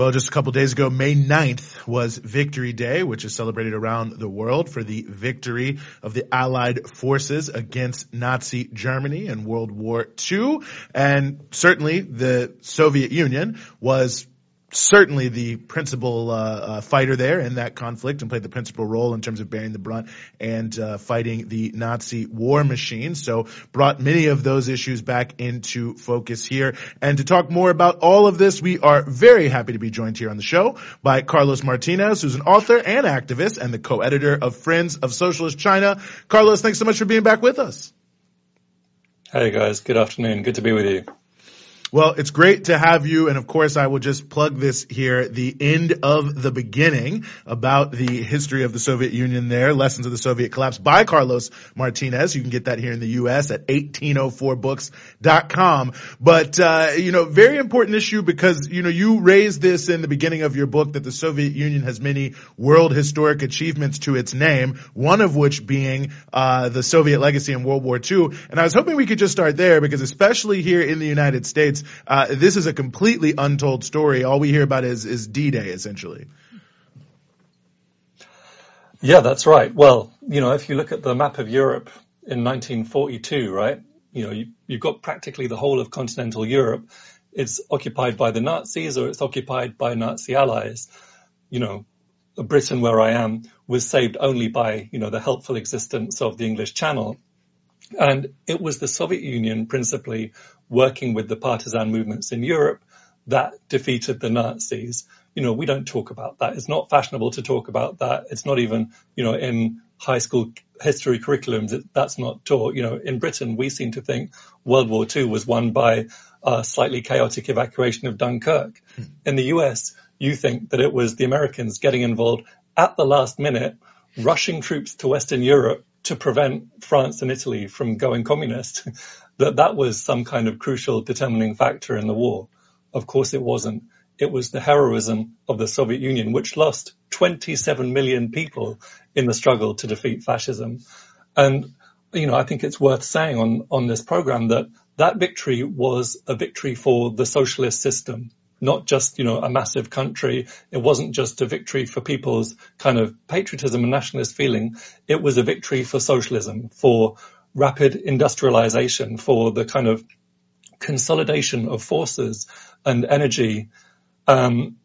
Well, just a couple days ago, May 9th was Victory Day, which is celebrated around the world for the victory of the Allied forces against Nazi Germany in World War II. And certainly the Soviet Union was certainly the principal uh, uh, fighter there in that conflict and played the principal role in terms of bearing the brunt and uh, fighting the Nazi war machine. So brought many of those issues back into focus here. And to talk more about all of this, we are very happy to be joined here on the show by Carlos Martinez, who's an author and activist and the co-editor of Friends of Socialist China. Carlos, thanks so much for being back with us. Hey guys, good afternoon. Good to be with you. Well, it's great to have you. And of course, I will just plug this here, the end of the beginning about the history of the Soviet Union there, lessons of the Soviet collapse by Carlos Martinez. You can get that here in the U.S. at 1804books.com. But, uh, you know, very important issue because, you know, you raised this in the beginning of your book that the Soviet Union has many world historic achievements to its name, one of which being, uh, the Soviet legacy in World War II. And I was hoping we could just start there because especially here in the United States, uh, this is a completely untold story. All we hear about is, is D-Day essentially. Yeah, that's right. Well, you know, if you look at the map of Europe in 1942, right, you know, you, you've got practically the whole of continental Europe. It's occupied by the Nazis or it's occupied by Nazi allies. You know, Britain, where I am, was saved only by, you know, the helpful existence of the English Channel. And it was the Soviet Union principally working with the partisan movements in Europe that defeated the Nazis. You know, we don't talk about that. It's not fashionable to talk about that. It's not even, you know, in high school history curriculums. It, that's not taught. You know, in Britain, we seem to think World War II was won by a slightly chaotic evacuation of Dunkirk. Hmm. In the US, you think that it was the Americans getting involved at the last minute, rushing troops to Western Europe to prevent France and Italy from going communist, that that was some kind of crucial determining factor in the war. Of course it wasn't. It was the heroism of the Soviet Union, which lost 27 million people in the struggle to defeat fascism. And, you know, I think it's worth saying on, on this program that that victory was a victory for the socialist system not just, you know, a massive country. It wasn't just a victory for people's kind of patriotism and nationalist feeling. It was a victory for socialism, for rapid industrialization, for the kind of consolidation of forces and energy, um,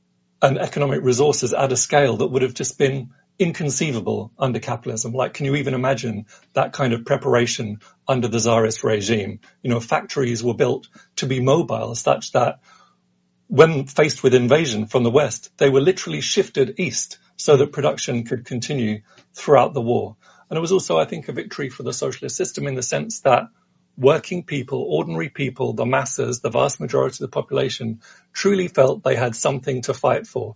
and economic resources at a scale that would have just been inconceivable under capitalism. Like, can you even imagine that kind of preparation under the Tsarist regime? You know, factories were built to be mobile such that when faced with invasion from the West, they were literally shifted east so that production could continue throughout the war. And it was also, I think, a victory for the socialist system in the sense that working people, ordinary people, the masses, the vast majority of the population truly felt they had something to fight for.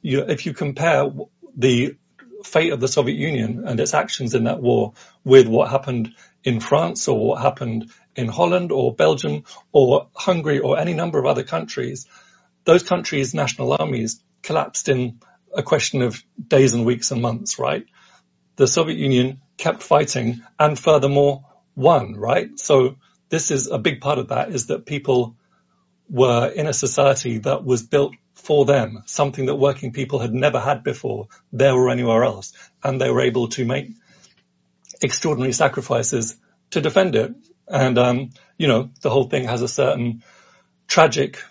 You, if you compare the fate of the Soviet Union and its actions in that war with what happened in France or what happened in Holland or Belgium or Hungary or any number of other countries, those countries' national armies collapsed in a question of days and weeks and months, right? The Soviet Union kept fighting and furthermore won, right? So this is a big part of that is that people were in a society that was built for them, something that working people had never had before there or anywhere else. And they were able to make extraordinary sacrifices to defend it. And, um, you know, the whole thing has a certain tragic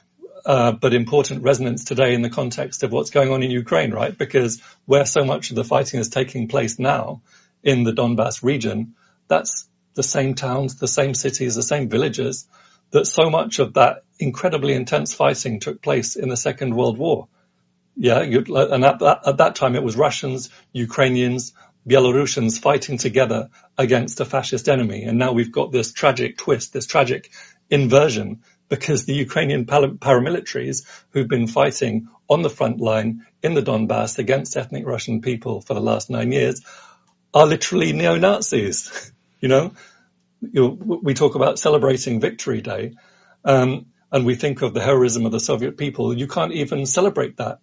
uh, but important resonance today in the context of what's going on in Ukraine, right? Because where so much of the fighting is taking place now in the Donbass region, that's the same towns, the same cities, the same villages that so much of that incredibly intense fighting took place in the Second World War. Yeah, and at that, at that time it was Russians, Ukrainians, Belarusians fighting together against a fascist enemy. And now we've got this tragic twist, this tragic inversion because the Ukrainian paramilitaries who've been fighting on the front line in the Donbass against ethnic Russian people for the last nine years are literally neo-Nazis. you know, you we talk about celebrating Victory Day, um, and we think of the heroism of the Soviet people. You can't even celebrate that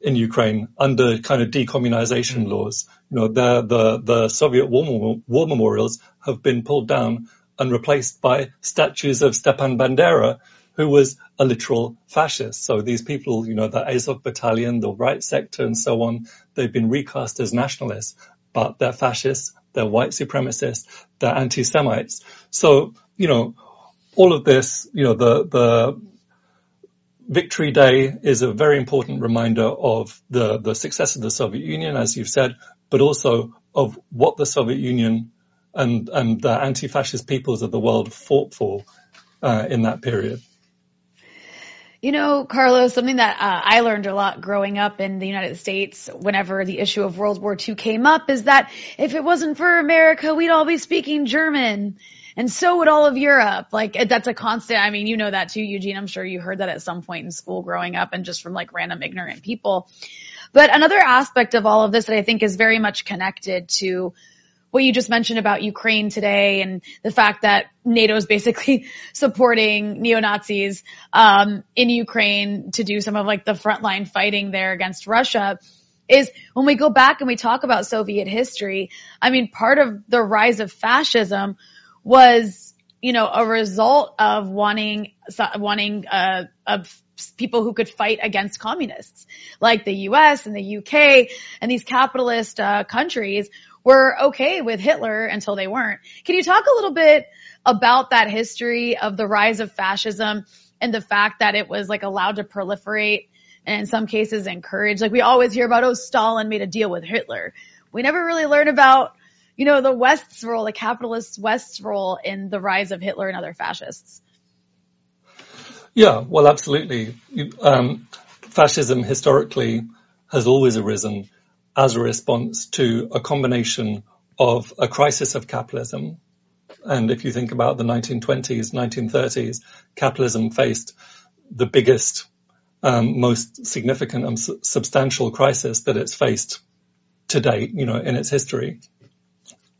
in Ukraine under kind of decommunization mm. laws. You know, the, the, the Soviet war, war memorials have been pulled down and replaced by statues of Stepan Bandera, who was a literal fascist. So these people, you know, the Azov battalion, the right sector and so on, they've been recast as nationalists, but they're fascists, they're white supremacists, they're anti-Semites. So, you know, all of this, you know, the, the Victory Day is a very important reminder of the, the success of the Soviet Union, as you've said, but also of what the Soviet Union and, and the anti-fascist peoples of the world fought for uh, in that period. You know, Carlos, something that uh, I learned a lot growing up in the United States whenever the issue of World War II came up is that if it wasn't for America, we'd all be speaking German. And so would all of Europe. Like that's a constant. I mean, you know that too, Eugene. I'm sure you heard that at some point in school growing up and just from like random ignorant people. But another aspect of all of this that I think is very much connected to what you just mentioned about Ukraine today and the fact that NATO is basically supporting neo-Nazis um, in Ukraine to do some of like the frontline fighting there against Russia is when we go back and we talk about Soviet history, I mean, part of the rise of fascism was, you know, a result of wanting, wanting, uh, of people who could fight against communists, like the U.S. and the UK and these capitalist uh, countries were okay with Hitler until they weren't. Can you talk a little bit about that history of the rise of fascism and the fact that it was like allowed to proliferate and in some cases encouraged? Like we always hear about, oh, Stalin made a deal with Hitler. We never really learn about you know, the West's role, the capitalist West's role in the rise of Hitler and other fascists. Yeah, well, absolutely. Um, fascism historically has always arisen as a response to a combination of a crisis of capitalism. And if you think about the 1920s, 1930s, capitalism faced the biggest, um, most significant and su- substantial crisis that it's faced to date, you know, in its history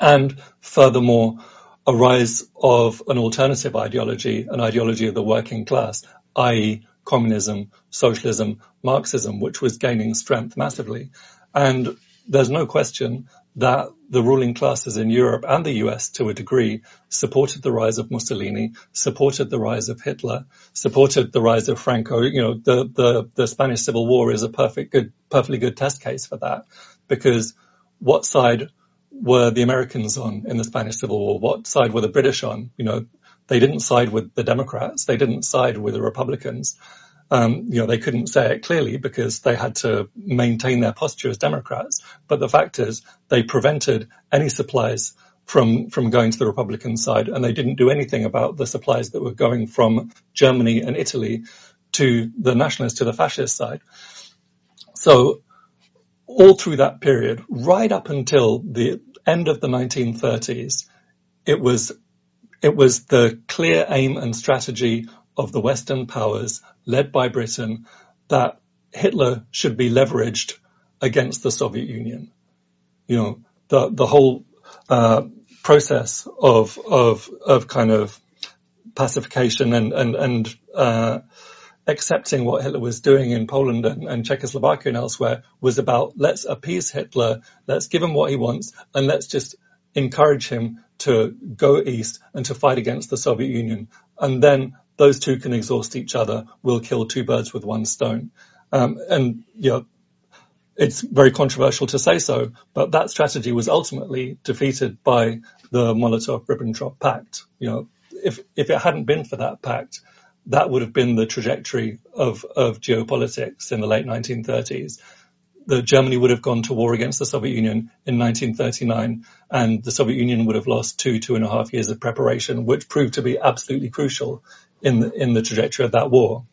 and furthermore, a rise of an alternative ideology, an ideology of the working class, i.e. communism, socialism, Marxism, which was gaining strength massively. And there's no question that the ruling classes in Europe and the US to a degree supported the rise of Mussolini, supported the rise of Hitler, supported the rise of Franco. You know, the, the, the Spanish Civil War is a perfect good, perfectly good test case for that because what side were the Americans on in the Spanish Civil War? What side were the British on? You know, they didn't side with the Democrats. They didn't side with the Republicans. Um, you know, they couldn't say it clearly because they had to maintain their posture as Democrats. But the fact is they prevented any supplies from, from going to the Republican side and they didn't do anything about the supplies that were going from Germany and Italy to the nationalists, to the fascist side. So all through that period, right up until the end of the 1930s, it was it was the clear aim and strategy of the Western powers, led by Britain, that Hitler should be leveraged against the Soviet Union. You know, the the whole uh, process of of of kind of pacification and and and uh, accepting what Hitler was doing in Poland and, and, Czechoslovakia and elsewhere was about let's appease Hitler, let's give him what he wants, and let's just encourage him to go east and to fight against the Soviet Union. And then those two can exhaust each other. We'll kill two birds with one stone. Um, and, you know, it's very controversial to say so, but that strategy was ultimately defeated by the Molotov-Ribbentrop Pact. You know, if, if it hadn't been for that pact, that would have been the trajectory of, of geopolitics in the late 1930s. That Germany would have gone to war against the Soviet Union in 1939, and the Soviet Union would have lost two, two and a half years of preparation, which proved to be absolutely crucial in the, in the trajectory of that war.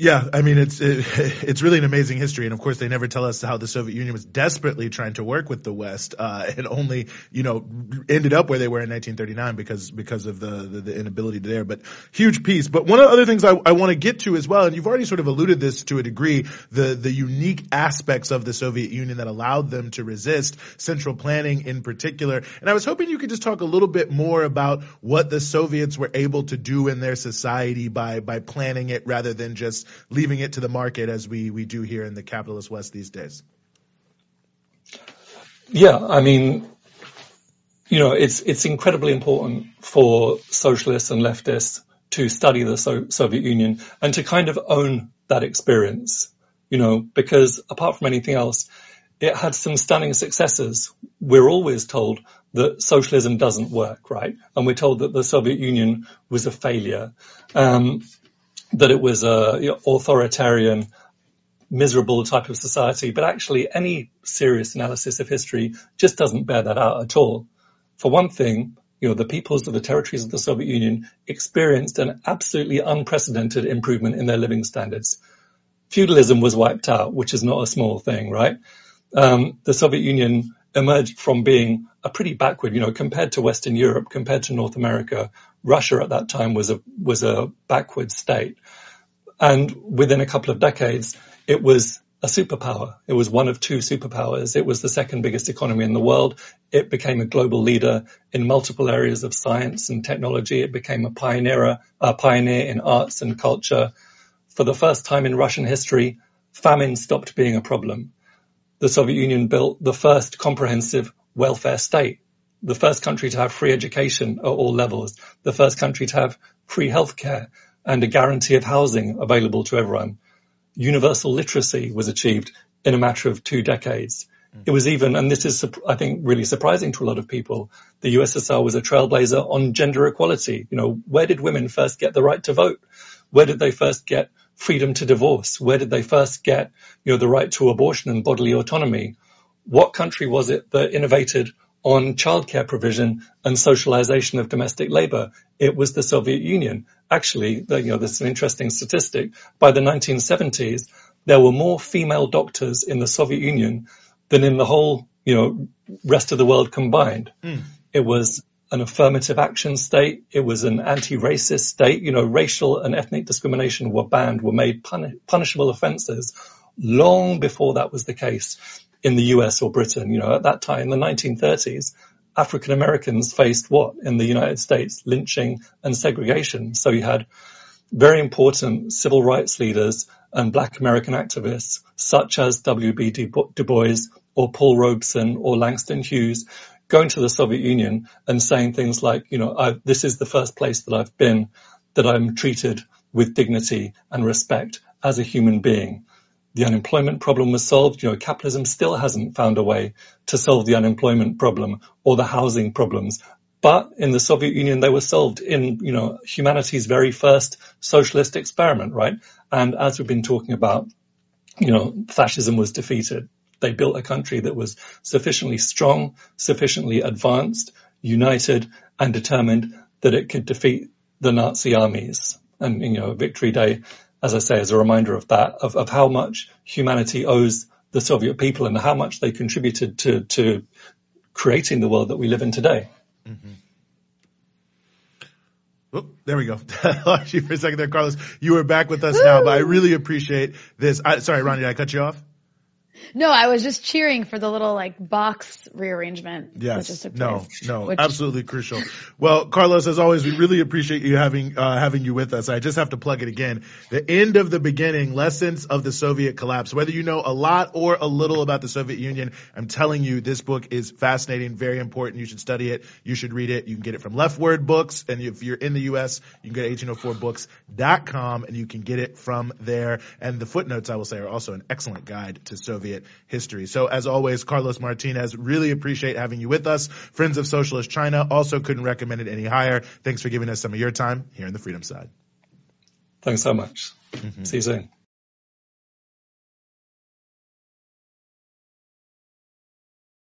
Yeah, I mean it's it, it's really an amazing history, and of course they never tell us how the Soviet Union was desperately trying to work with the West, uh, and only you know ended up where they were in 1939 because because of the the, the inability there. But huge piece. But one of the other things I, I want to get to as well, and you've already sort of alluded this to a degree, the the unique aspects of the Soviet Union that allowed them to resist central planning in particular. And I was hoping you could just talk a little bit more about what the Soviets were able to do in their society by by planning it rather than just leaving it to the market as we, we do here in the capitalist West these days? Yeah, I mean, you know, it's it's incredibly important for socialists and leftists to study the so- Soviet Union and to kind of own that experience, you know, because apart from anything else, it had some stunning successes. We're always told that socialism doesn't work, right? And we're told that the Soviet Union was a failure, um, that it was a authoritarian, miserable type of society. But actually, any serious analysis of history just doesn't bear that out at all. For one thing, you know, the peoples of the territories of the Soviet Union experienced an absolutely unprecedented improvement in their living standards. Feudalism was wiped out, which is not a small thing, right? Um, the Soviet Union emerged from being a pretty backward, you know, compared to Western Europe, compared to North America, Russia at that time was a, was a backward state. And within a couple of decades, it was a superpower. It was one of two superpowers. It was the second biggest economy in the world. It became a global leader in multiple areas of science and technology. It became a pioneer, a pioneer in arts and culture. For the first time in Russian history, famine stopped being a problem. The Soviet Union built the first comprehensive welfare state, the first country to have free education at all levels, the first country to have free healthcare and a guarantee of housing available to everyone universal literacy was achieved in a matter of two decades. Mm. It was even, and this is, I think, really surprising to a lot of people. The USSR was a trailblazer on gender equality. You know, where did women first get the right to vote? Where did they first get freedom to divorce? Where did they first get, you know, the right to abortion and bodily autonomy? What country was it that innovated on childcare provision and socialization of domestic labor. It was the Soviet Union. Actually, you know, there's an interesting statistic. By the 1970s, there were more female doctors in the Soviet Union than in the whole, you know, rest of the world combined. Mm. It was an affirmative action state. It was an anti-racist state. You know, racial and ethnic discrimination were banned, were made pun- punishable offenses long before that was the case in the US or Britain. You know, at that time, in the 1930s, African Americans faced what in the United States? Lynching and segregation. So you had very important civil rights leaders and black American activists such as W.B. Du Bois or Paul Robeson or Langston Hughes going to the Soviet Union and saying things like, you know, this is the first place that I've been that I'm treated with dignity and respect as a human being the unemployment problem was solved. You know, capitalism still hasn't found a way to solve the unemployment problem or the housing problems. But in the Soviet Union, they were solved in, you know, humanity's very first socialist experiment, right? And as we've been talking about, you know, fascism was defeated. They built a country that was sufficiently strong, sufficiently advanced, united, and determined that it could defeat the Nazi armies. And, you know, Victory Day as I say, as a reminder of that, of, of how much humanity owes the Soviet people and how much they contributed to, to creating the world that we live in today. Mm-hmm. Oh, there we go. you for a second there, Carlos. You are back with us now, but I really appreciate this. I, sorry, Ronnie, did I cut you off? No, I was just cheering for the little like box rearrangement. Yes. no, no, which... absolutely crucial. Well, Carlos, as always, we really appreciate you having, uh, having you with us. I just have to plug it again. The end of the beginning, lessons of the Soviet collapse. Whether you know a lot or a little about the Soviet Union, I'm telling you, this book is fascinating, very important. You should study it. You should read it. You can get it from Leftword Books. And if you're in the U.S., you can go to 1804books.com and you can get it from there. And the footnotes, I will say, are also an excellent guide to Soviet Soviet history. So as always, Carlos Martinez, really appreciate having you with us. Friends of Socialist China also couldn't recommend it any higher. Thanks for giving us some of your time here in the Freedom Side. Thanks so much. Mm-hmm. See you soon.